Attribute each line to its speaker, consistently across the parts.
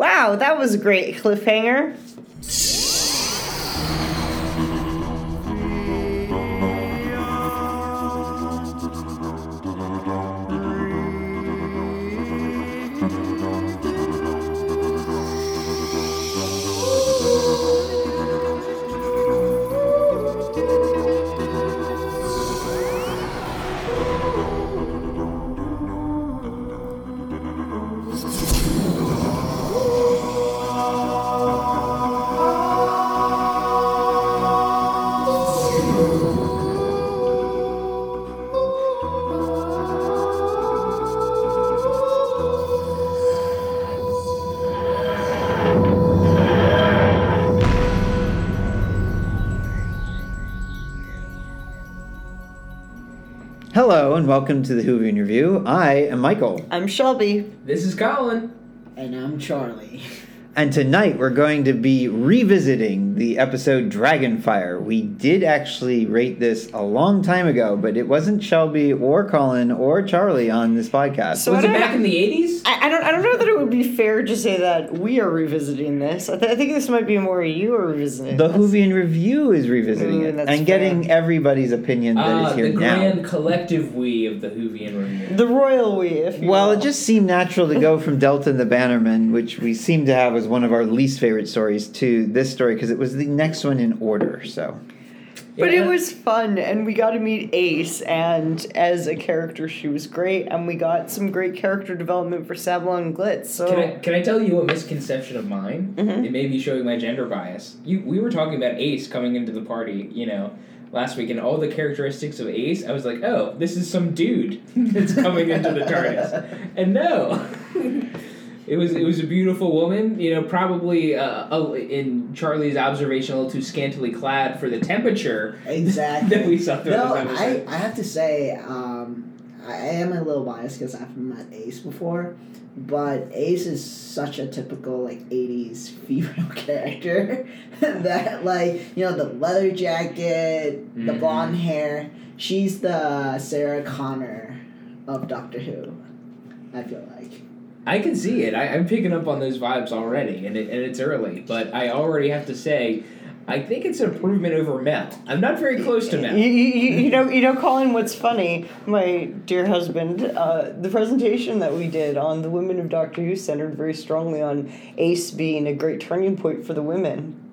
Speaker 1: Wow, that was a great cliffhanger.
Speaker 2: Welcome to the Whovian Review. I am Michael,
Speaker 1: I'm Shelby.
Speaker 3: This is Colin.
Speaker 4: And I'm Charlie.
Speaker 2: and tonight we're going to be revisiting the episode Dragonfire. We did actually rate this a long time ago, but it wasn't Shelby or Colin or Charlie on this podcast.
Speaker 1: So
Speaker 3: Was it
Speaker 1: don't
Speaker 3: back in the 80s?
Speaker 1: I, I don't. I don't know that it would be fair to say that we are revisiting this. I, th- I think this might be more you are revisiting.
Speaker 2: the
Speaker 1: this.
Speaker 2: Whovian Review is revisiting
Speaker 1: Ooh,
Speaker 2: it
Speaker 1: that's
Speaker 2: and getting everybody's opinion that
Speaker 3: Ah,
Speaker 2: is here
Speaker 3: the
Speaker 2: now.
Speaker 3: grand collective we of the Whovian Review.
Speaker 1: the royal we, if you
Speaker 2: Well,
Speaker 1: will.
Speaker 2: it just seemed natural to go from Delta and the Bannermen, which we seem to have as one of our least favorite stories, to this story because it was the next one in order. So,
Speaker 1: But
Speaker 3: Yeah.
Speaker 1: it was fun, and we got to meet Ace, and as a character, she was great, and we got some great character development for Sabalom and Glitz. So
Speaker 3: Can I, can I tell you a misconception of mine?
Speaker 1: Mhm.
Speaker 3: It may be showing my gender bias. You we were talking about Ace coming into the party, you know, last week, and all the characteristics of Ace. I was like, oh, this is some dude that's coming into the TARDIS, and no. It was it was a beautiful woman, you know, probably uh, a- in Charlie's observation a little too scantily clad for the temperature
Speaker 4: Exactly.
Speaker 3: that we saw through
Speaker 4: no, I. I have to say, um, I am a little biased because I've met Ace before, but Ace is such a typical like '80s female character that like you know the leather jacket, the
Speaker 3: Mhm.
Speaker 4: blonde hair. She's the Sarah Connor of Doctor Who. I feel like.
Speaker 3: I can see it. I, I'm picking up on those vibes already, and, it, and it's early. But I already have to say, I think it's an improvement over Mel. I'm not very close to Mel.
Speaker 1: you, you you know, you know, Colin. What's funny, my dear husband, uh, the presentation that we did on the women of Doctor Who centered very strongly on Ace being a great turning point for the women.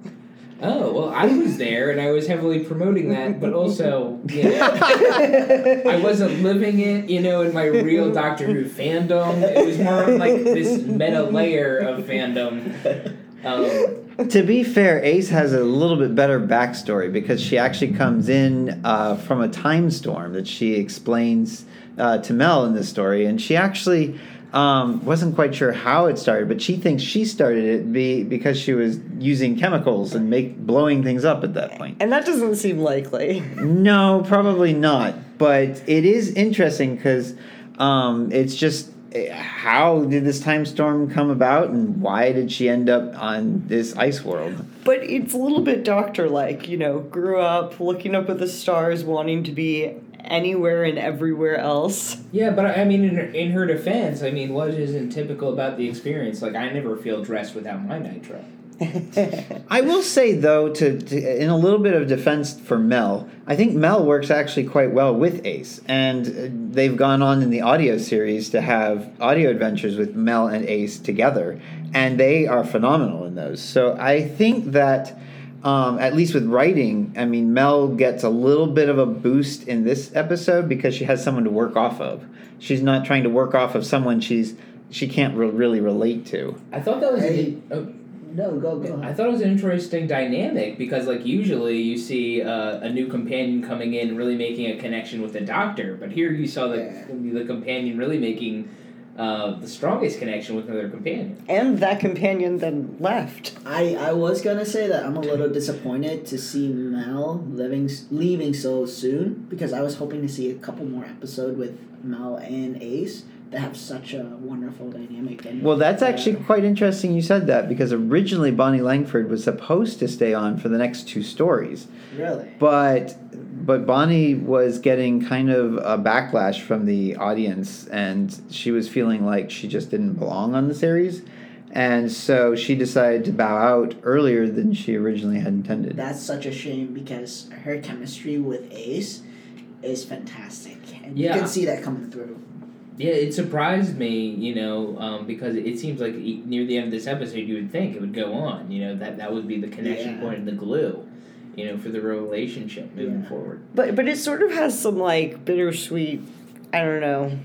Speaker 3: Oh well, I was there, and I was heavily promoting that, but also, you know, I wasn't living it, you know, in my real Doctor Who fandom. It was more of like this meta layer of fandom. Um,
Speaker 2: to be fair, Ace has a little bit better backstory because she actually comes in uh, from a time storm that she explains uh, to Mel in this story, and she actually um, wasn't quite sure how it started, but she thinks she started it be because she was using chemicals and make blowing things up at that point.
Speaker 1: And that doesn't seem likely.
Speaker 2: No, probably not. But it is interesting because um, it's just eh, how did this time storm come about and why did she end up on this ice world?
Speaker 1: But it's a little bit doctor like, you know, grew up looking up at the stars, wanting to be anywhere and everywhere else.
Speaker 3: yeah, but I mean, in her, in her defense, I mean, what isn't typical about the experience? Like, I never feel dressed without my nitro.
Speaker 2: I will say though, to, to in a little bit of defense for Mel, I think Mel works actually quite well with Ace, and uh, they've gone on in the audio series to have audio adventures with Mel and Ace together, and they are phenomenal in those. So I think that. Um, at least with writing, I mean, Mel gets a little bit of a boost in this episode because she has someone to work off of. She's not trying to work off of someone she's she can't re- really relate to.
Speaker 3: I thought that was
Speaker 4: Hey.
Speaker 3: a, oh,
Speaker 4: No, go go.
Speaker 3: I thought it was an interesting dynamic because, like, usually you see uh, a new companion coming in really making a connection with the doctor, but here you saw the
Speaker 4: Yeah.
Speaker 3: the companion really making uh, the strongest connection with another companion.
Speaker 1: and that companion then left.
Speaker 4: I, I was gonna say that I'm a little disappointed to see Mel living leaving so soon because I was hoping to see a couple more episodes with Mel and Ace that have such a wonderful dynamic. And
Speaker 2: Well, that's actually quite interesting you said that because originally Bonnie Langford was supposed to stay on for the next two stories,
Speaker 4: really
Speaker 2: but but Bonnie was getting kind of a backlash from the audience, and she was feeling like she just didn't belong on the series. and so she decided to bow out earlier than she originally had intended.
Speaker 4: That's such a shame because her chemistry with Ace is fantastic, and
Speaker 3: Yeah.
Speaker 4: you can see that coming through.
Speaker 3: Yeah, it surprised me, you know, um, because it seems like e- near the end of this episode, you would think it would go on. You know, that that would be the connection
Speaker 4: Yeah.
Speaker 3: point and the glue, you know, for the relationship moving
Speaker 4: Yeah.
Speaker 3: forward.
Speaker 1: But but it sort of has some like bittersweet, I don't know,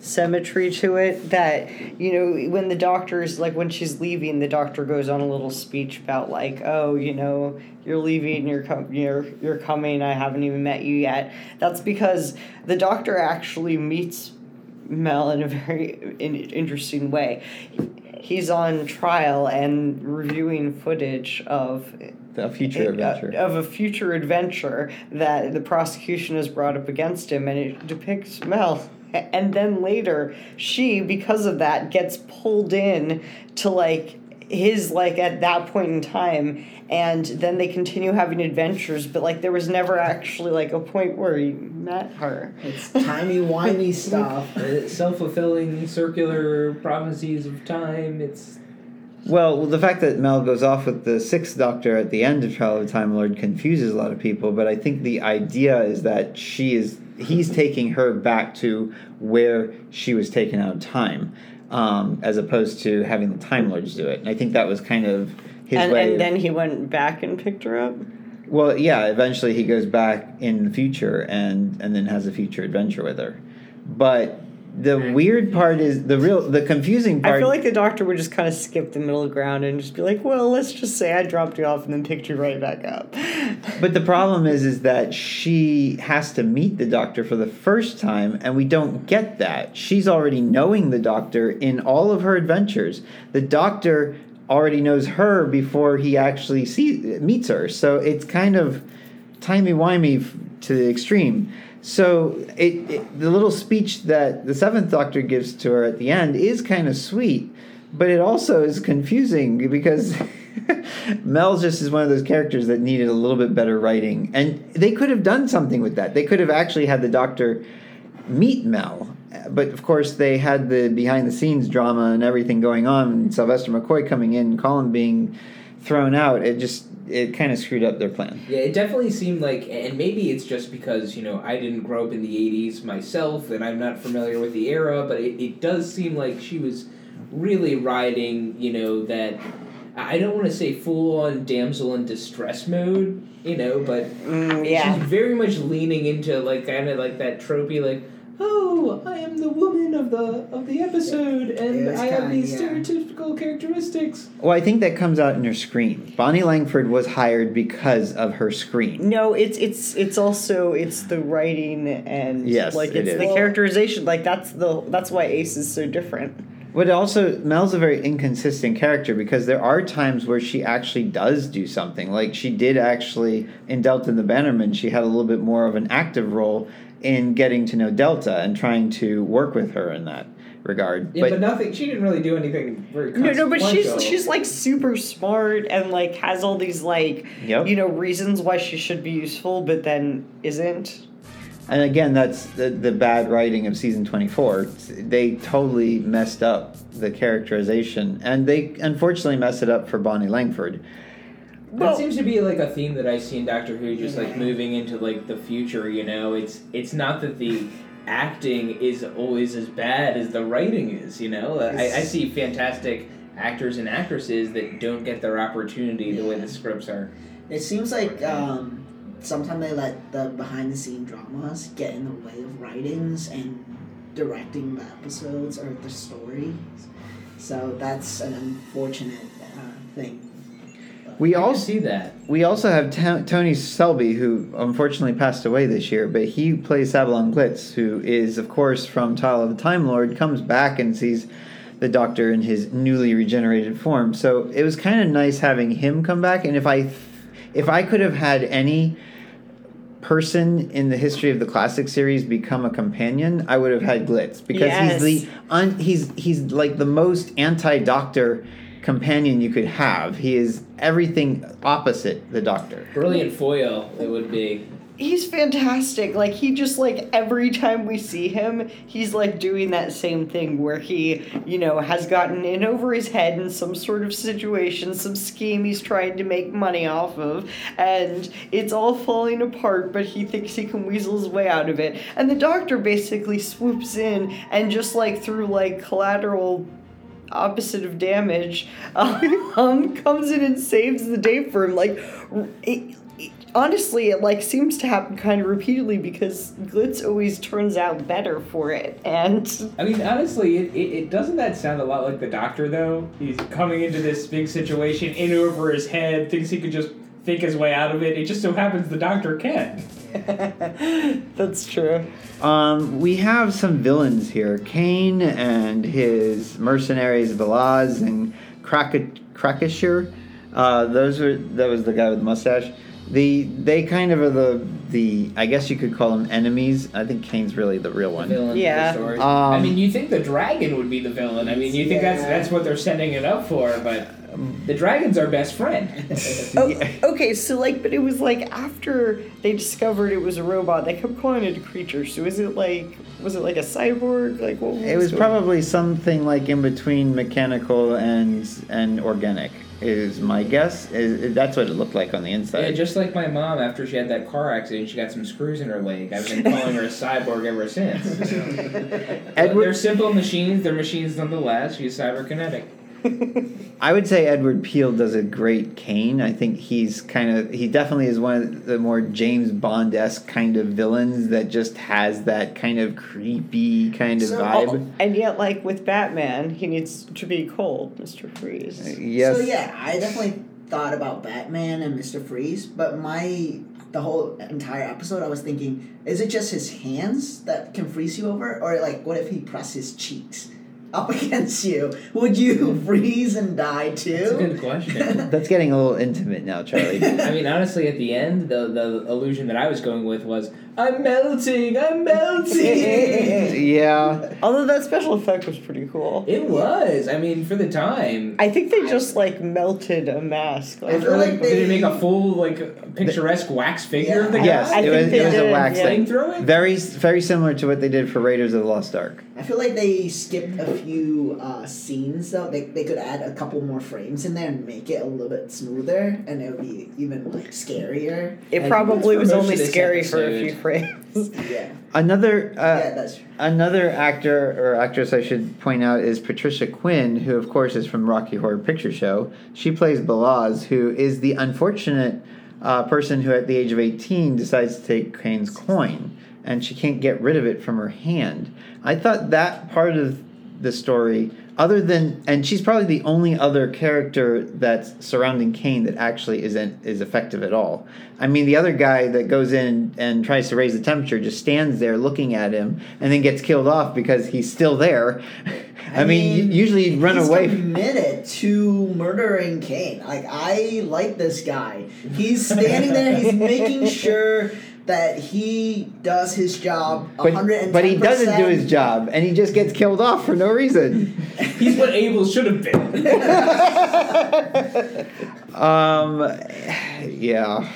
Speaker 1: symmetry to it that you know when the doctor's like when she's leaving the doctor goes on a little speech about like oh you know you're leaving you're com- you're you're coming I haven't even met you yet that's because the doctor actually meets Mel in a very in- interesting way he's on trial and reviewing footage of
Speaker 2: a future
Speaker 1: uh,
Speaker 2: adventure.
Speaker 1: of a future adventure that the prosecution has brought up against him, and it depicts Mel. And then later, she, because of that, gets pulled in to like his like at that point in time, and then they continue having adventures. But like there was never actually like a point where he met her.
Speaker 4: It's timey wimey stuff.
Speaker 3: Uh, Self fulfilling circular prophecies of time. It's
Speaker 2: Well, the fact that Mel goes off with the sixth Doctor at the end of Trial of the Time Lord confuses a lot of people, but I think the idea is that she is he's taking her back to where she was taken out of time, um, as opposed to having the Time Lords do it. And I think that was kind of his
Speaker 1: and
Speaker 2: way.
Speaker 1: and then he went back and picked her up.
Speaker 2: well, yeah, eventually he goes back in the future and and then has a future adventure with her. But the weird part is the real the confusing part
Speaker 1: I feel like the doctor would just kind of skip the middle ground and just be like, "Well, let's just say I dropped you off and then picked you right back up."
Speaker 2: But the problem is, is that she has to meet the doctor for the first time, and we don't get that. She's already knowing the doctor in all of her adventures. The doctor already knows her before he actually see, meets her. So it's kind of timey wimey to the extreme. So it, it the little speech that the seventh Doctor gives to her at the end is kind of sweet, but it also is confusing because Mel just is one of those characters that needed a little bit better writing, and they could have done something with that. They could have actually had the Doctor meet Mel, but of course they had the behind the scenes drama and everything going on. And Sylvester McCoy coming in, Colin being thrown out. It just it kind of screwed up their plan.
Speaker 3: Yeah, it definitely seemed like, and maybe it's just because, you know, I didn't grow up in the 80s myself and I'm not familiar with the era, but it, it does seem like she was really riding, you know, that. I don't want to say full on damsel in distress mode, you know, but
Speaker 1: Mm, yeah.
Speaker 3: she's very much leaning into like kind of like that tropey like oh i am the woman of the of the episode and i have
Speaker 4: kinda,
Speaker 3: these
Speaker 4: yeah.
Speaker 3: stereotypical characteristics
Speaker 2: Well, I think that comes out in her scream. Bonnie Langford was hired because of her scream.
Speaker 1: No, it's it's it's also it's the writing and
Speaker 2: Yes,
Speaker 1: like
Speaker 2: it
Speaker 1: it's the
Speaker 4: Well-
Speaker 1: characterization. Like that's the that's why Ace is so different.
Speaker 2: But also, Mel's a very inconsistent character because there are times where she actually does do something. Like she did actually in Delta and the Bannermen, she had a little bit more of an active role in getting to know Delta and trying to work with her in that regard.
Speaker 3: yeah but, nothing she didn't really do anything very
Speaker 1: No, no, but she's she's like super smart and like has all these like
Speaker 2: Yep.
Speaker 1: you know reasons why she should be useful, but then isn't.
Speaker 2: And again, that's the, the bad writing of season 24. They totally messed up the characterization, and they unfortunately messed it up for Bonnie Langford.
Speaker 3: That seems to be like a theme that I see in Doctor Who, just like moving into like the future. You know, it's it's not that the acting is always as bad as the writing is. You know, I, I see fantastic actors and actresses that don't get their opportunity the way the scripts are.
Speaker 4: It seems like um, sometimes they let the behind the scene dramas get in the way of writings and directing the episodes or the stories. So that's an unfortunate uh, thing.
Speaker 2: We also
Speaker 3: see that.
Speaker 2: we also have Ta Tony Selby, who unfortunately passed away this year, but he plays Sabalom Glitz, who is, of course, from Trial of the Time Lord, comes back and sees the Doctor in his newly regenerated form. So it was kind of nice having him come back. And if I, if I could have had any person in the history of the classic series become a companion, I would have had Glitz because
Speaker 1: Yes.
Speaker 2: he's the un, he's he's like the most anti-Doctor companion you could have. He is everything opposite the Doctor.
Speaker 3: Brilliant foil, it would be.
Speaker 1: he's fantastic. Like he just like every time we see him, he's like doing that same thing where he, you know, has gotten in over his head in some sort of situation, some scheme he's trying to make money off of, and it's all falling apart, but he thinks he can weasel his way out of it. And the doctor basically swoops in and just like through like collateral opposite of damage um, comes in and saves the day for him like it, it- honestly it like seems to happen kind of repeatedly because glitz always turns out better for it and
Speaker 3: I mean, honestly, it, it, it doesn't that sound a lot like the doctor though. He's coming into this big situation, in over his head, thinks he could just think his way out of it. It just so happens the doctor can.
Speaker 1: that's true
Speaker 2: Um, we have some villains here: Kane and his mercenaries, Belazs and Krak- Kracauer. Uh, those are that was the guy with the mustache. The they kind of are the the I guess you could call them enemies. I think Kane's really the real one.
Speaker 3: Villain
Speaker 1: Yeah.
Speaker 3: of the story.
Speaker 2: Um,
Speaker 3: I mean, you think the dragon would be the villain. I mean, you think that's
Speaker 4: Yeah.
Speaker 3: that's what they're setting it up for, but the dragon's our best friend.
Speaker 1: oh, okay so like but it was like after they discovered it was a robot they kept calling it a creature so is it like was it like a cyborg like what
Speaker 2: It was
Speaker 1: going-
Speaker 2: probably something like in between mechanical and and organic. Is my guess. Is, that's what it looked like on the
Speaker 3: Yeah,
Speaker 2: inside.
Speaker 3: just like my mom after she had that car accident, she got some screws in her leg. I've been calling her a cyborg ever since. you
Speaker 2: Edward-
Speaker 3: they're simple machines. They're machines nonetheless. She's cyberkinetic.
Speaker 2: I would say Edward Peel does a great Kane. I think he's kind of he definitely is one of the more James Bond esque kind of villains that just has that kind of creepy kind of
Speaker 4: So- oh,
Speaker 2: vibe.
Speaker 1: Oh, and yet like with batman he needs to be cold mr freeze uh,
Speaker 2: yes.
Speaker 4: So yeah, I definitely thought about Batman and Mister Freeze, but my the whole entire episode, I was thinking, is it just his hands that can freeze you over, or like what if he pressed his cheeks up against you? Would you hmm. freeze and die too?
Speaker 3: That's a good question.
Speaker 2: That's getting a little intimate now, Charlie.
Speaker 3: I mean, honestly, at the end, the the illusion that I was going with was, "I'm melting, I'm melting."
Speaker 2: yeah.
Speaker 1: although that special effect was pretty cool
Speaker 3: it was. I mean, for the time.
Speaker 1: I think they just like melted a mask.
Speaker 4: I feel like
Speaker 3: Did it make a full, like, picturesque wax figure of the guy?
Speaker 2: Yes,
Speaker 1: I
Speaker 2: it
Speaker 1: think
Speaker 2: was, it was a wax
Speaker 1: yeah.
Speaker 2: thing.
Speaker 3: Flamethrower?
Speaker 2: Very very similar to what they did for Raiders of the Lost Ark.
Speaker 4: I feel like they skipped a few uh, scenes though. They, they could add a couple more frames in there and make it a little bit smoother, and it would be even like scarier.
Speaker 1: it
Speaker 3: I
Speaker 1: probably was only
Speaker 3: of this
Speaker 1: scary for a few frames.
Speaker 4: Yeah,
Speaker 2: Another uh,
Speaker 4: yeah, that's true.
Speaker 2: Another actor or actress I should point out is Patricia Quinn, who of course is from Rocky Horror Picture Show. She plays Belazs, who is the unfortunate uh, person who, at the age of eighteen, decides to take Kane's coin, and she can't get rid of it from her hand. I thought that part of the story, other than, and she's probably the only other character that's surrounding Kane that actually isn't is effective at all. I mean, the other guy that goes in and tries to raise the temperature just stands there looking at him and then gets killed off because he's still there. I, mean,
Speaker 4: mean,
Speaker 2: usually he'd run
Speaker 4: he's
Speaker 2: away.
Speaker 4: committed to murdering Kane. Like I like this guy. He's standing there. He's making sure that he does his job.
Speaker 2: But,
Speaker 4: 110%.
Speaker 2: but he doesn't do his job, and he just gets killed off for no reason.
Speaker 3: He's what Abel should have been.
Speaker 2: Um, yeah.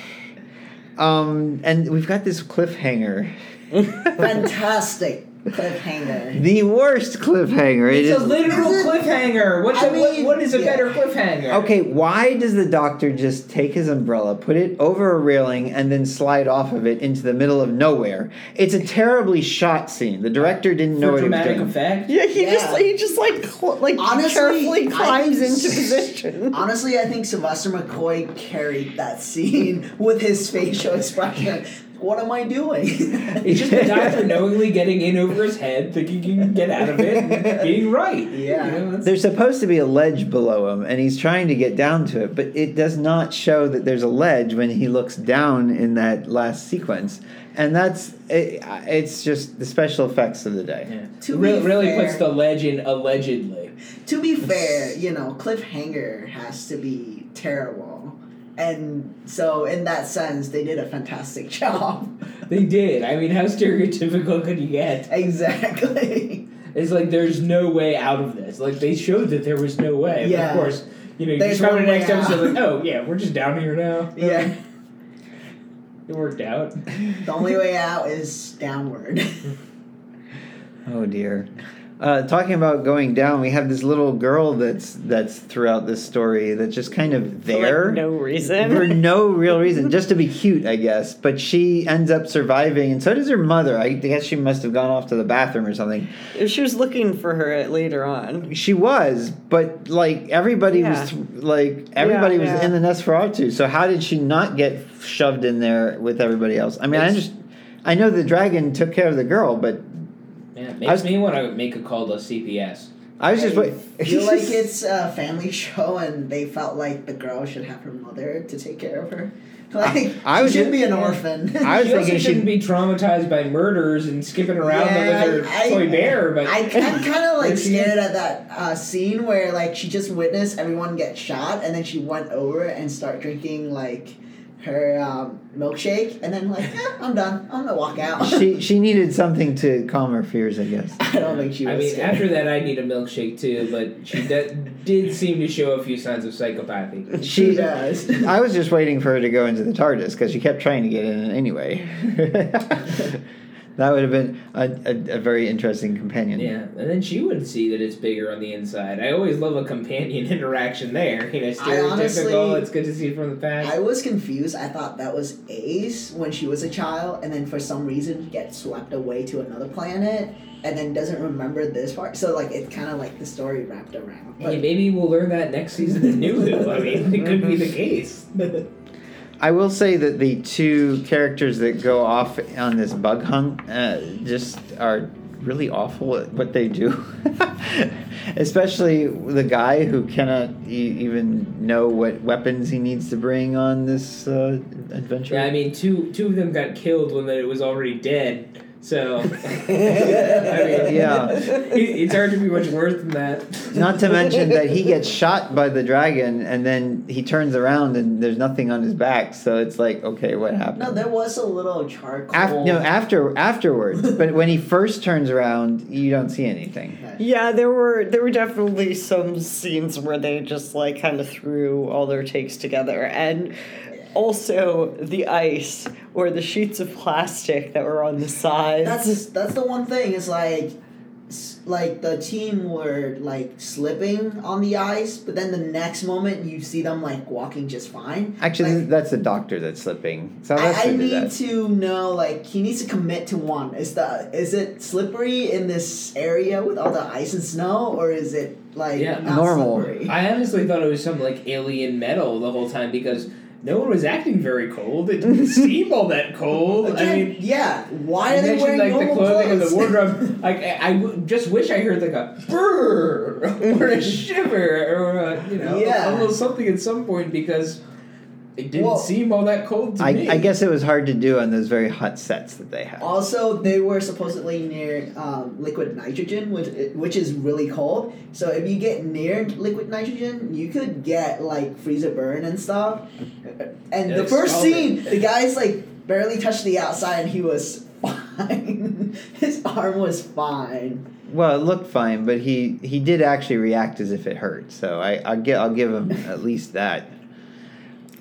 Speaker 2: Um, and we've got this cliffhanger.
Speaker 4: Fantastic cliffhanger.
Speaker 2: The worst cliffhanger. It
Speaker 3: It's a literal
Speaker 4: Is it-
Speaker 3: cliffhanger. What's
Speaker 4: I
Speaker 3: a, what, what is a
Speaker 4: yeah.
Speaker 3: better cliffhanger?
Speaker 2: Okay, why does the doctor just take his umbrella, put it over a railing, and then slide off of it into the middle of nowhere? It's a terribly shot scene. The director didn't know
Speaker 3: For
Speaker 2: what he was
Speaker 3: dramatic
Speaker 2: doing.
Speaker 3: effect.
Speaker 1: Yeah, he
Speaker 4: Yeah.
Speaker 1: just he just like cl- like
Speaker 4: Honestly,
Speaker 1: carefully climbs
Speaker 4: think-
Speaker 1: into position.
Speaker 4: Honestly, I think Sylvester McCoy carried that scene with his facial expression. What am I doing?
Speaker 3: It's just the doctor knowingly getting in over his head, thinking he can get out of it, being right.
Speaker 4: Yeah.
Speaker 3: You know,
Speaker 2: There's supposed to be a ledge below him, and he's trying to get down to it, but it does not show that there's a ledge when he looks down in that last sequence. And that's it, it's just the special effects of the day.
Speaker 3: yeah.
Speaker 4: To
Speaker 3: Re-
Speaker 4: be
Speaker 3: really
Speaker 4: fair-
Speaker 3: puts the legend allegedly.
Speaker 4: to be fair, you know, cliffhanger has to be terrible. And so, in that sense, they did a fantastic job.
Speaker 3: They did. I mean, how stereotypical could you get?
Speaker 4: exactly.
Speaker 3: It's like there's no way out of this. Like they showed that there was no way. But
Speaker 4: Yeah.
Speaker 3: of course, you know, you
Speaker 4: There's
Speaker 3: just come to the next
Speaker 4: way
Speaker 3: episode like, oh yeah, we're just down here now.
Speaker 4: Yeah.
Speaker 3: It worked out.
Speaker 4: The only way out is downward.
Speaker 2: Oh dear. Uh, talking about going down, we have this little girl that's that's throughout this story that's just kind of
Speaker 1: For,
Speaker 2: there
Speaker 1: like, no reason.
Speaker 2: for no real reason, just to be cute, I guess. But she ends up surviving, and so does her mother. I guess she must have gone off to the bathroom or something.
Speaker 1: she was looking for her later on.
Speaker 2: She was, but like everybody
Speaker 1: Yeah.
Speaker 2: was, like everybody
Speaker 1: Yeah,
Speaker 2: was
Speaker 1: yeah.
Speaker 2: in the Nosferatu. So how did she not get shoved in there with everybody else? I mean, I just, I know the dragon took care of the girl, but
Speaker 3: Yeah,
Speaker 2: I
Speaker 3: makes
Speaker 2: was-
Speaker 3: me want to make a call to CPS.
Speaker 2: I was just
Speaker 4: I
Speaker 2: wait.
Speaker 4: feel like it's a family show, and they felt like the girl should have her mother to take care of her. Like
Speaker 2: I
Speaker 4: she
Speaker 2: was
Speaker 4: should
Speaker 2: just-
Speaker 4: be an orphan.
Speaker 2: I was
Speaker 3: she
Speaker 2: thinking she-
Speaker 3: shouldn't be traumatized by murders and skipping around
Speaker 4: Yeah,
Speaker 3: with her
Speaker 4: I-
Speaker 3: toy bear, but
Speaker 4: I, I'm kind of like scared at that uh, scene where like she just witnessed everyone get shot, and then she went over and start drinking like her um, milkshake, and then like, eh, I'm done. I'm gonna walk out.
Speaker 2: she she needed something to calm her fears, I guess.
Speaker 4: I don't think she was.
Speaker 3: I mean,
Speaker 4: scared.
Speaker 3: after that, I need a milkshake too. But she de- did seem to show a few signs of psychopathy.
Speaker 4: she
Speaker 2: She,
Speaker 4: does.
Speaker 2: I was just waiting for her to go into the TARDIS because she kept trying to get in anyway. that would have been a, a, a very interesting companion.
Speaker 3: Yeah, and then she would see that it's bigger on the inside. I always love a companion interaction there. You know, stereotypical.
Speaker 4: honestly-
Speaker 3: it's good to see from the past.
Speaker 4: I was confused. I thought that was Ace when she was a child, and then for some reason gets swept away to another planet, and then doesn't remember this part. So like it's kind of like the story wrapped around. But
Speaker 3: Hey, maybe we'll learn that next season in New Who. I mean, it could be the case.
Speaker 2: I will say that the two characters that go off on this bug hunt uh, just are really awful at what they do. Especially the guy who cannot e- even know what weapons he needs to bring on this uh, adventure.
Speaker 3: Yeah, I mean, two two of them got killed when it was already dead. So, I mean,
Speaker 2: Yeah.
Speaker 3: it- it's hard to be much worse than that.
Speaker 2: Not to mention that he gets shot by the dragon and then he turns around and there's nothing on his back. So it's like, okay, what happened?
Speaker 4: no, there was a little charcoal.
Speaker 2: Af- no, after afterwards. but when he first turns around, you don't see anything.
Speaker 1: Yeah, there were there were definitely some scenes where they just like kind of threw all their takes together, and also the ice or the sheets of plastic that were on the sides.
Speaker 4: That's that's the one thing. Is like, like the team were like slipping on the ice, but then the next moment you see them like walking just fine.
Speaker 2: Actually,
Speaker 4: Like,
Speaker 2: that's the doctor that's slipping. So
Speaker 4: I, I need
Speaker 2: that.
Speaker 4: to know like he needs to commit to one. Is the is it slippery in this area with all the ice and snow, or is it like
Speaker 3: Yeah.
Speaker 4: not
Speaker 2: Normal.
Speaker 4: slippery?
Speaker 3: I honestly thought it was some like alien metal the whole time because no one was acting very cold. It didn't seem all that cold. I mean,
Speaker 4: yeah. Why are they wearing
Speaker 3: like the
Speaker 4: normal
Speaker 3: clothing and the wardrobe. like I, I w- just wish I heard like a brrr or a shiver or a, you know
Speaker 4: Yeah.
Speaker 3: a little something at some point because it didn't
Speaker 4: Well,
Speaker 3: seem all that cold to
Speaker 2: I,
Speaker 3: me.
Speaker 2: I guess it was hard to do on those very hot sets that they had.
Speaker 4: Also, they were supposedly near um, liquid nitrogen, which which is really cold. So if you get near liquid nitrogen, you could get like freezer burn and stuff. And the first
Speaker 3: scalding.
Speaker 4: scene, the guy's like barely touched the outside, and he was fine. His arm was fine.
Speaker 2: Well, it looked fine, but he, he did actually react as if it hurt. So I I'll, gi- I'll give him at least that.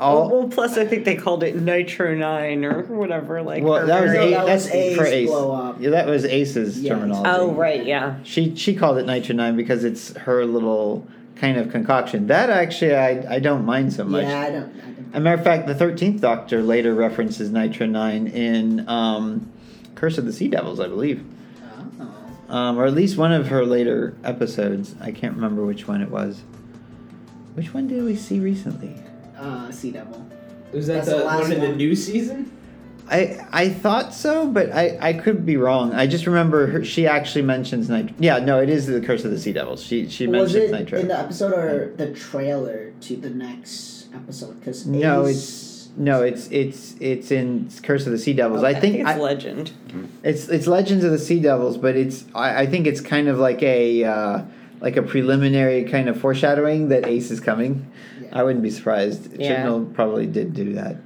Speaker 1: Oh,
Speaker 2: All,
Speaker 1: well, plus I think they called it Nitro Nine or whatever. Like
Speaker 2: well, that was,
Speaker 1: very-
Speaker 4: No,
Speaker 2: a,
Speaker 4: that was
Speaker 2: that's
Speaker 4: Ace
Speaker 2: for Ace.
Speaker 4: blow up.
Speaker 2: Yeah, that was Ace's
Speaker 4: Yes.
Speaker 2: terminology.
Speaker 1: Oh right, yeah.
Speaker 2: She she called it Nitro Nine because it's her little kind of concoction. That actually I, I don't mind so much.
Speaker 4: Yeah, I don't. I don't.
Speaker 2: As a matter of fact, the Thirteenth Doctor later references Nitro Nine in um, Curse of the Sea Devils, I believe,
Speaker 4: Oh.
Speaker 2: um, or at least one of her later episodes. I can't remember which one it was. Which one did we see recently?
Speaker 4: Uh, Sea Devil.
Speaker 3: was that
Speaker 4: That's
Speaker 3: the,
Speaker 4: the last
Speaker 3: one in the
Speaker 4: one.
Speaker 3: new season?
Speaker 2: I I thought so, but I, I could be wrong. I just remember her, she actually mentions Nitro. Yeah, no, it is the Curse of the Sea Devils. She she
Speaker 4: Was
Speaker 2: mentions
Speaker 4: it
Speaker 2: Nitro.
Speaker 4: in the episode or the trailer to the next episode? Because
Speaker 2: No, it's no, it's it's it's in Curse of the Sea Devils. I
Speaker 4: Okay.
Speaker 2: think
Speaker 1: it's
Speaker 2: I-
Speaker 1: legend.
Speaker 2: It's it's Legends of the Sea Devils, but it's I, I think it's kind of like a uh, like a preliminary kind of foreshadowing that Ace is coming.
Speaker 4: Yeah.
Speaker 2: I wouldn't be surprised.
Speaker 1: Yeah.
Speaker 2: Chibnall probably did do that.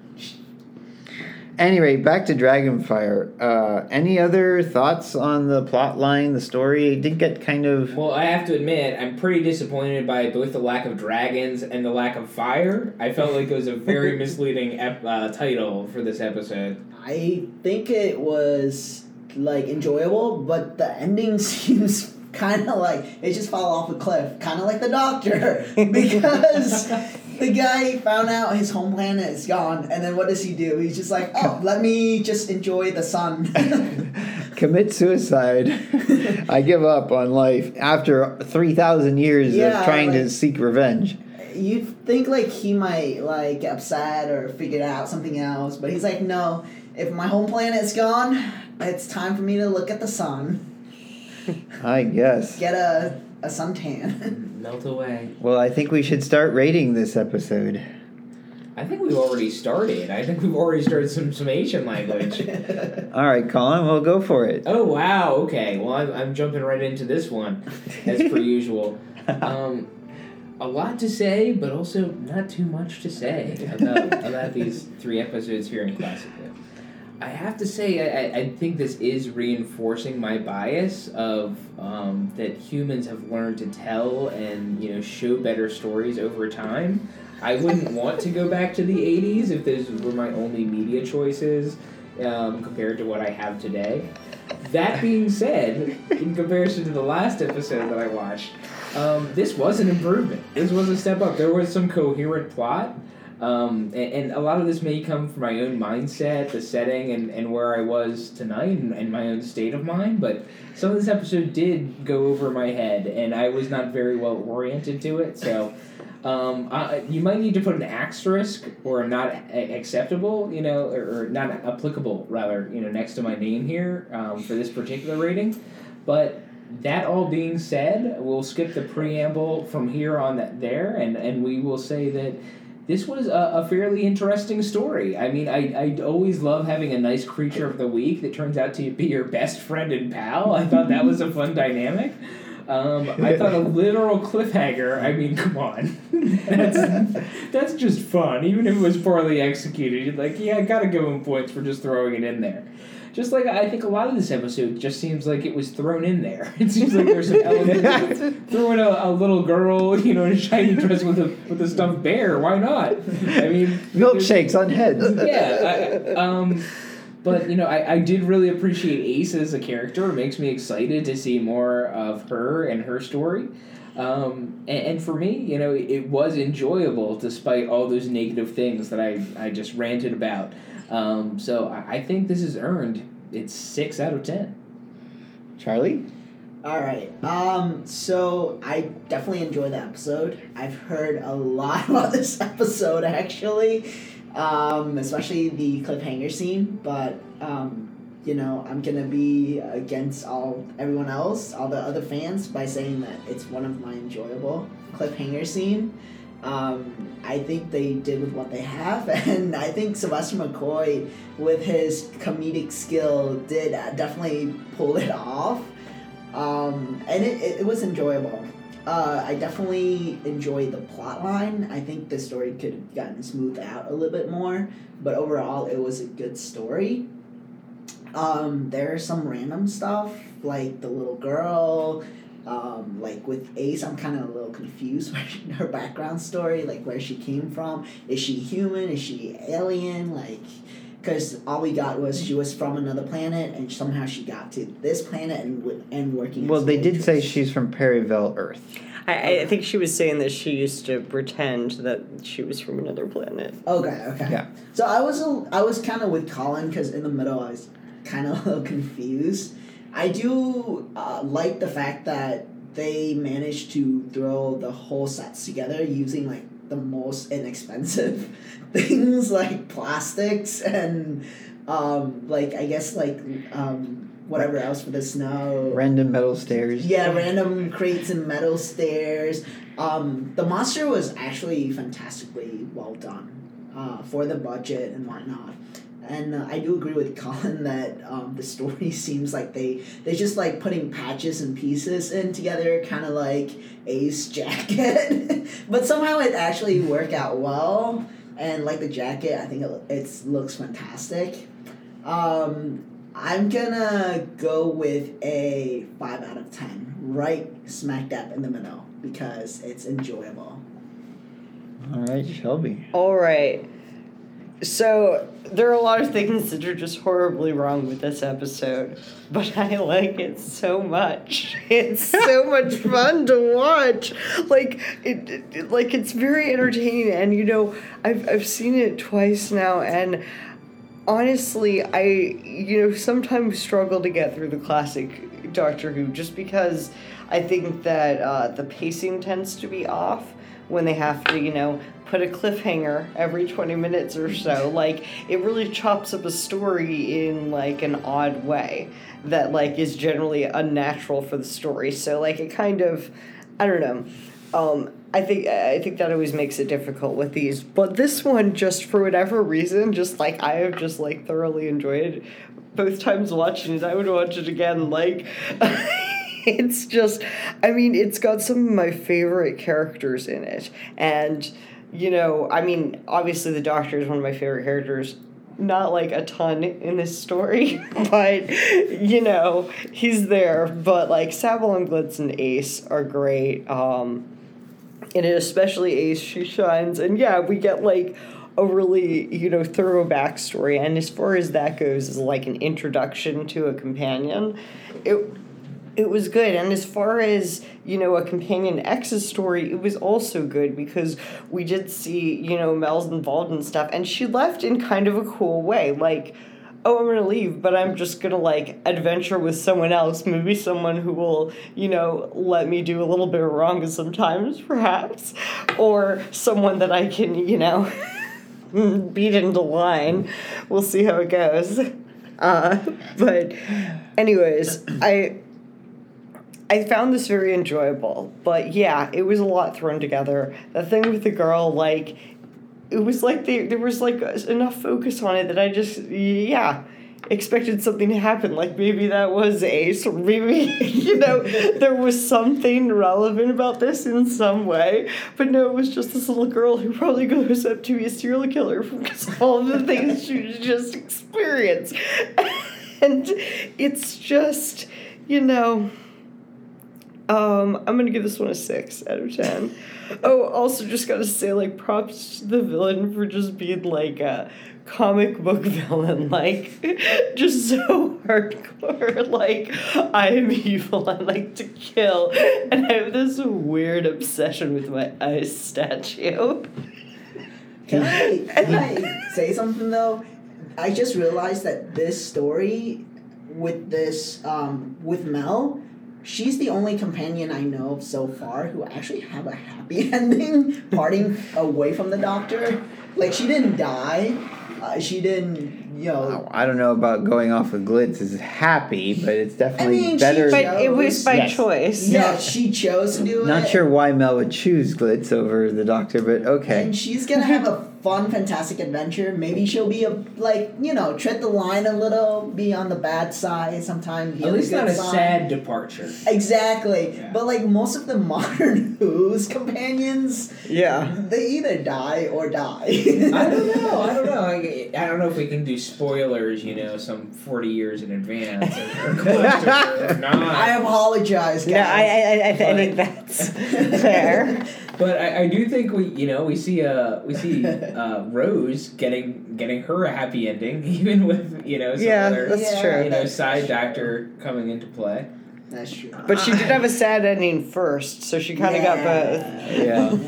Speaker 2: Anyway, back to Dragonfire. Uh, any other thoughts on the plot line, the story? It did get kind of.
Speaker 3: Well, I have to admit, I'm pretty disappointed by both the lack of dragons and the lack of fire. I felt like it was a very misleading ep- uh, title for this episode.
Speaker 4: I think it was like enjoyable, but the ending seems kind of like it just fall off a cliff, kind of like the Doctor, because the guy found out his home planet is gone, and then what does he do? He's just like, oh, let me just enjoy the sun.
Speaker 2: Commit suicide. I give up on life after 3,000 years
Speaker 4: Yeah,
Speaker 2: of trying to seek revenge.
Speaker 4: You'd think like he might like get upset or figure out something else, but he's like, no. If my home planet is gone, it's time for me to look at the sun,
Speaker 2: I guess.
Speaker 4: get a a suntan.
Speaker 3: Melt away.
Speaker 2: Well, I think we should start rating this episode.
Speaker 3: I think we've already started. I think we've already started some summation language.
Speaker 2: All right, Colin, we'll go for it.
Speaker 3: Oh wow! Okay, well I'm, I'm jumping right into this one, as per usual. Um, a lot to say, but also not too much to say about about these three episodes here in Classic. I have to say, I, I- I think this is reinforcing my bias of um, that humans have learned to tell and you know show better stories over time. I wouldn't want to go back to the '80s if those were my only media choices um, compared to what I have today. That being said, in comparison to the last episode that I watched, um, this was an improvement. This was a step up. There was some coherent plot. Um, and, and a lot of this may come from my own mindset, the setting, and, and where I was tonight, and, and my own state of mind. But some of this episode did go over my head, and I was not very well oriented to it. So um, I, you might need to put an asterisk or not acceptable, you know, or, or not applicable, rather, you know, next to my name here um, for this particular rating. But that all being said, we'll skip the preamble from here on that there, and, and we will say that this was a, a fairly interesting story. I mean, I, I always love having a nice creature of the week that turns out to be your best friend and pal. I thought that was a fun dynamic. Um, I thought a literal cliffhanger. I mean, come on, that's that's just fun. Even if it was poorly executed, like, yeah, I gotta give him points for just throwing it in there. Just like I think a lot of this episode just seems like it was thrown in there. It seems like there's some element throw in a, a little girl, you know, in a shiny dress with a with a stuffed bear. Why not? I mean,
Speaker 2: Milkshakes on heads.
Speaker 3: yeah. I, um, but you know, I, I did really appreciate Ace as a character. It makes me excited to see more of her and her story. Um, and, and for me, you know, it was enjoyable despite all those negative things that I, I just ranted about. Um, so I, I think this is earned. It's six out of ten.
Speaker 2: Charlie?
Speaker 4: All right. Um. So I definitely enjoyed the episode. I've heard a lot about this episode actually, um, especially the cliffhanger scene. But um, you know, I'm gonna be against all everyone else, all the other fans, by saying that it's one of my enjoyable cliffhanger scene. Um, I think they did with what they have, and I think Sylvester McCoy, with his comedic skill, did definitely pull it off um, and it, it, it was enjoyable. Uh, I definitely enjoyed the plot line. I think the story could have gotten smoothed out a little bit more, but overall, it was a good story. Um, there's some random stuff like the little girl. Um, like with Ace, I'm kind of a little confused where she, her background story, like where she came from. Is she human? Is she alien? Like, because all we got was she was from another planet, and somehow she got to this planet and and working.
Speaker 2: Well, they did say she's from Perivale, Earth.
Speaker 1: I, I think she was saying that she used to pretend that she was from another planet.
Speaker 4: Okay, okay.
Speaker 2: Yeah.
Speaker 4: So I was a, I was kind of with Colin because in the middle I was kind of a little confused. I do uh, like the fact that they managed to throw the whole sets together using like the most inexpensive things like plastics and um, like I guess like um, whatever else for the snow.
Speaker 2: Random metal stairs.
Speaker 4: Yeah, random crates and metal stairs. Um, the monster was actually fantastically well done uh, for the budget and whatnot. And uh, I do agree with Colin that um, the story seems like they they're just like putting patches and pieces in together, kind of like Ace Jacket. but somehow it actually worked out well. and like the jacket, I think it it's, looks fantastic. Um, I'm gonna go with a five out of ten, right smack dab in the middle because it's enjoyable.
Speaker 2: All right, Shelby.
Speaker 1: All right. So there are a lot of things that are just horribly wrong with this episode, but I like it so much. It's so much fun to watch. Like it, it- like it's very entertaining, and you know I've I've seen it twice now, and honestly, I you know sometimes struggle to get through the classic Doctor Who just because I think that uh, the pacing tends to be off when they have to you know put a cliffhanger every 20 minutes or so like it really chops up a story in like an odd way that like is generally unnatural for the story so like it kind of i don't know um, I think I think that always makes it difficult with these, but this one just for whatever reason, just like I have just like thoroughly enjoyed both times watching it. I would watch it again. Like it's just, I mean, it's got some of my favorite characters in it, and you know, I mean, obviously the Doctor is one of my favorite characters. Not like a ton in this story, but you know he's there. But like Sabalom and Glitz and Ace are great. Um, and especially Ace, she shines. And yeah, we get like a really, you know, thorough backstory. And as far as that goes, is like an introduction to a companion, it it was good. And as far as, you know, a companion X's story, it was also good because we did see, you know, Mel's involved and stuff. And she left in kind of a cool way. Like, oh, I'm gonna leave, but I'm just gonna like adventure with someone else, maybe someone who will, you know, let me do a little bit of wrong sometimes, perhaps, or someone that I can, you know, beat into line. We'll see how it goes. Uh, but, anyways, I. I found this very enjoyable, but yeah, it was a lot thrown together. The thing with the girl, like, it was like they, there was like enough focus on it that I just yeah expected something to happen. Like maybe that was ace or maybe you know there was something relevant about this in some way. But no it was just this little girl who probably grows up to be a serial killer because of all the things she just experienced. And it's just you know um, I'm gonna give this one a six out of ten. Oh, also just gotta say, like, props to the villain for just being like a comic book villain, like, just so hardcore. Like, I am evil, I like to kill, and I have this weird obsession with my ice statue.
Speaker 4: Can I can I say something though? I just realized that this story with this um, with Mel, she's the only companion I know of so far who actually have a happy ending, parting away from the Doctor. Like she didn't die. Uh, she didn't, you know.
Speaker 2: I don't know about going off with Glitz is happy, but it's definitely
Speaker 4: mean, she-
Speaker 2: better.
Speaker 1: But it was by
Speaker 2: Yes.
Speaker 1: choice.
Speaker 4: Yeah, she chose to do it.
Speaker 2: Not sure why Mel would choose Glitz over the Doctor, but okay.
Speaker 4: And she's gonna have a fun, fantastic adventure. Maybe she'll be a like you know tread the line a little, be on the bad side sometimes.
Speaker 3: At least not a
Speaker 4: side.
Speaker 3: sad departure.
Speaker 4: Exactly,
Speaker 3: Yeah.
Speaker 4: but like most of the modern Who's companions,
Speaker 1: Yeah.
Speaker 4: they either die or die.
Speaker 3: I don't know. I don't know. I, I don't know if we can do spoilers. You know, some forty years in advance or, or or not.
Speaker 4: I apologize, guys.
Speaker 1: No, I, I, I, I think that's fair.
Speaker 3: But I, I do think we you know we see uh we see uh, Rose getting getting her a happy ending even with you know some
Speaker 1: Yeah,
Speaker 3: other
Speaker 1: that's
Speaker 4: Yeah.
Speaker 1: true.
Speaker 3: you know
Speaker 4: That's
Speaker 3: side
Speaker 4: true.
Speaker 3: doctor coming into play.
Speaker 4: That's true.
Speaker 1: But she did have a sad ending first, so she kind of got both.
Speaker 2: Yeah.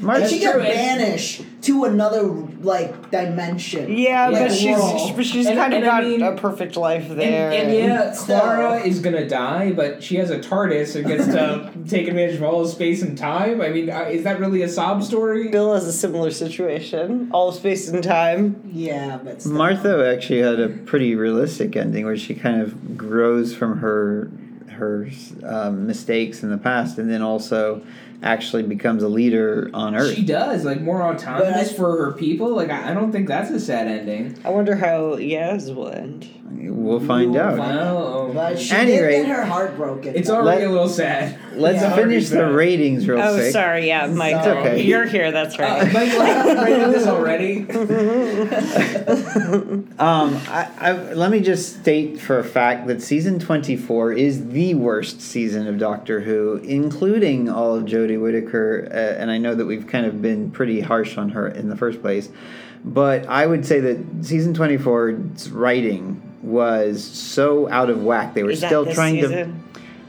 Speaker 2: Mark,
Speaker 4: And she got
Speaker 3: true,
Speaker 4: banished to another like dimension.
Speaker 1: Yeah,
Speaker 3: Yeah,
Speaker 1: but she's
Speaker 4: world.
Speaker 1: but she's kind of
Speaker 3: and I
Speaker 1: got
Speaker 3: mean-
Speaker 1: a perfect life there.
Speaker 3: And, and yeah,
Speaker 4: Still.
Speaker 3: Clara is gonna die, but she has a TARDIS and gets to take advantage of all of space and time. I mean, uh, is that really a sob story?
Speaker 1: Bill has a similar situation, all of space and time.
Speaker 4: Yeah, but still.
Speaker 2: Martha actually had a pretty realistic ending where she kind of grows from her her um, mistakes in the past, and then also actually becomes a leader on Earth.
Speaker 3: She does like more autonomous
Speaker 4: But I-
Speaker 3: for her people. Like I, I don't think that's a sad ending.
Speaker 1: I wonder how Yaz will end.
Speaker 2: We'll find out.
Speaker 3: Well,
Speaker 4: But she
Speaker 2: Any
Speaker 4: did
Speaker 2: rate-
Speaker 4: get her heart broken.
Speaker 3: it's already
Speaker 2: Let-
Speaker 3: a little sad.
Speaker 2: Let's
Speaker 4: Yeah.
Speaker 2: finish the
Speaker 3: Already
Speaker 2: ratings real quick.
Speaker 1: Oh,
Speaker 2: quick.
Speaker 1: sorry. Yeah, Mike.
Speaker 4: It's
Speaker 2: okay.
Speaker 1: You're here. That's
Speaker 3: Uh,
Speaker 1: right.
Speaker 3: Mike, like, rated this already.
Speaker 2: Um, I, I, let me just state for a fact that season 24 is the worst season of Doctor Who, including all of Jodie Whittaker. Uh, and I know that we've kind of been pretty harsh on her in the first place. But I would say that season 24's writing was so out of whack. They were still trying to.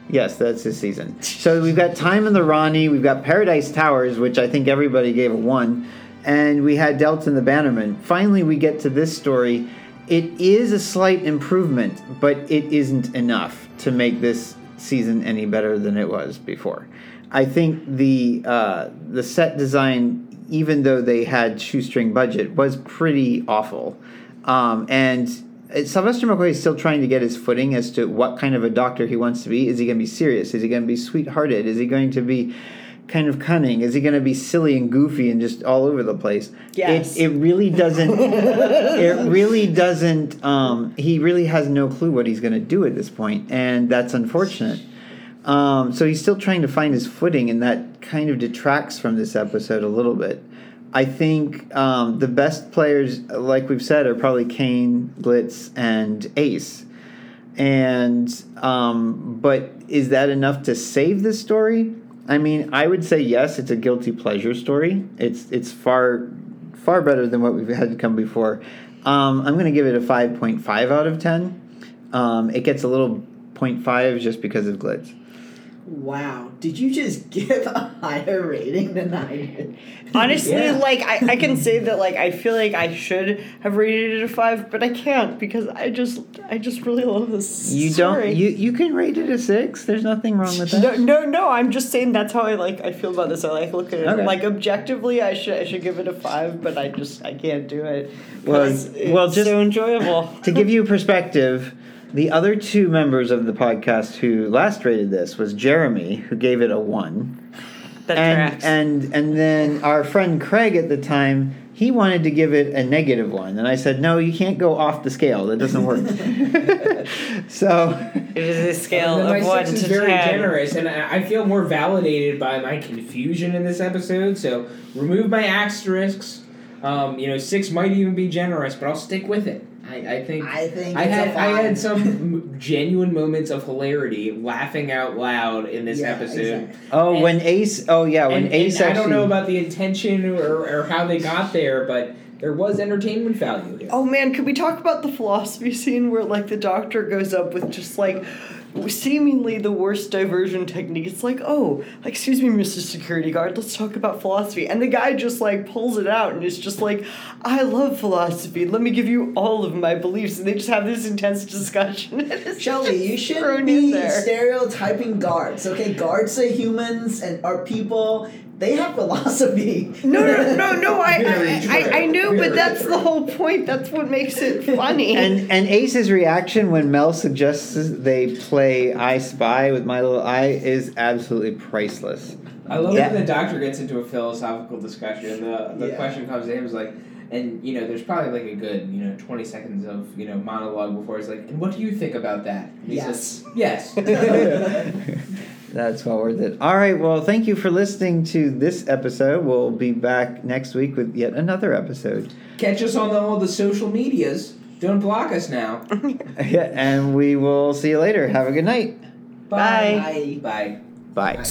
Speaker 2: Yes, that's this season. So we've got Time and the Rani, we've got Paradise Towers, which I think everybody gave a one, and we had Delta and the Bannermen. Finally, we get to this story. It is a slight improvement, but it isn't enough to make this season any better than it was before. I think the uh, the set design, even though they had shoestring budget, was pretty awful, um, and Sylvester McCoy is still trying to get his footing as to what kind of a doctor he wants to be. Is he going to be serious? Is he going to be sweethearted? Is he going to be kind of cunning? Is he going to be silly and goofy and just all over the place?
Speaker 1: Yes.
Speaker 2: It, it really doesn't. it really doesn't. Um, he really has no clue what he's going to do at this point, and that's unfortunate. Um, so he's still trying to find his footing, and that kind of detracts from this episode a little bit. I think um, the best players, like we've said, are probably Kane, Glitz, and Ace. And um, but is that enough to save this story? I mean, I would say yes. It's a guilty pleasure story. It's it's far far better than what we've had come before. Um, I'm going to give it a 5.5 out of 10. Um, it gets a little 0.5 just because of Glitz.
Speaker 4: Wow. Did you just give a higher rating than I did?
Speaker 1: Honestly,
Speaker 3: Yeah.
Speaker 1: like I, I can say that like I feel like I should have rated it a five, but I can't because I just I just really love this.
Speaker 2: You
Speaker 1: story.
Speaker 2: don't. You you can rate it a six. There's nothing wrong with that.
Speaker 1: No, no, no. I'm just saying that's how I like. I feel about this. I like look at it.
Speaker 2: Okay.
Speaker 1: Like objectively, I should I should give it a five, but I just I can't do it.
Speaker 2: Well,
Speaker 1: 'cause it's
Speaker 2: well, just-
Speaker 1: so enjoyable.
Speaker 2: to give you perspective, the other two members of the podcast who last rated this was Jeremy, who gave it a one,
Speaker 1: That
Speaker 2: and
Speaker 1: tracks.
Speaker 2: and and then our friend Craig at the time. He wanted to give it a negative one, and I said, "No, you can't go off the scale. That doesn't work." so,
Speaker 1: it is a scale
Speaker 3: And my
Speaker 1: of one
Speaker 3: six
Speaker 1: to
Speaker 3: is very
Speaker 1: ten.
Speaker 3: generous, and I, I feel more validated by my confusion in this episode. So remove my asterisks. Um, you know, six might even be generous, but I'll stick with it. I, I think
Speaker 4: I think
Speaker 3: I had
Speaker 4: a
Speaker 3: I had some genuine moments of hilarity, laughing out loud in this
Speaker 4: Yeah,
Speaker 3: episode.
Speaker 4: exactly.
Speaker 2: oh,
Speaker 3: And-
Speaker 2: when Ace, oh yeah, when
Speaker 3: and,
Speaker 2: Ace
Speaker 3: and
Speaker 2: actually,
Speaker 3: I don't know about the intention or, or how they got there, but there was entertainment value here.
Speaker 1: Oh man, could we talk about the philosophy scene where like the doctor goes up with just like seemingly the worst diversion technique? It's like, oh, excuse me, Mr. Security Guard, let's talk about philosophy. And the guy just like pulls it out and is just like, I love philosophy. Let me give you all of my beliefs. And they just have this intense discussion. and
Speaker 4: Shelly, you shouldn't be stereotyping guards. Okay, guards are humans and are people. They have philosophy.
Speaker 1: No, no, no, no. I,
Speaker 3: Very
Speaker 1: I, I, I
Speaker 3: true.
Speaker 1: know, but that's the whole point. That's what makes it funny.
Speaker 2: and and Ace's reaction when Mel suggests they play I Spy with My Little Eye is absolutely priceless.
Speaker 3: I love
Speaker 2: Yeah.
Speaker 3: when the doctor gets into a philosophical discussion. The the
Speaker 4: Yeah.
Speaker 3: question comes to him is like, and you know, there's probably like a good you know twenty seconds of you know monologue before it's like, and what do you think about that? And he
Speaker 4: Yes.
Speaker 3: says, yes.
Speaker 2: That's well worth it. All right. Well, thank you for listening to this episode. We'll be back next week with yet another episode.
Speaker 3: Catch us on all the social medias. Don't block us now.
Speaker 2: Yeah, and we will see you later. Have a good night.
Speaker 1: Bye.
Speaker 3: Bye.
Speaker 2: Bye.
Speaker 3: Bye.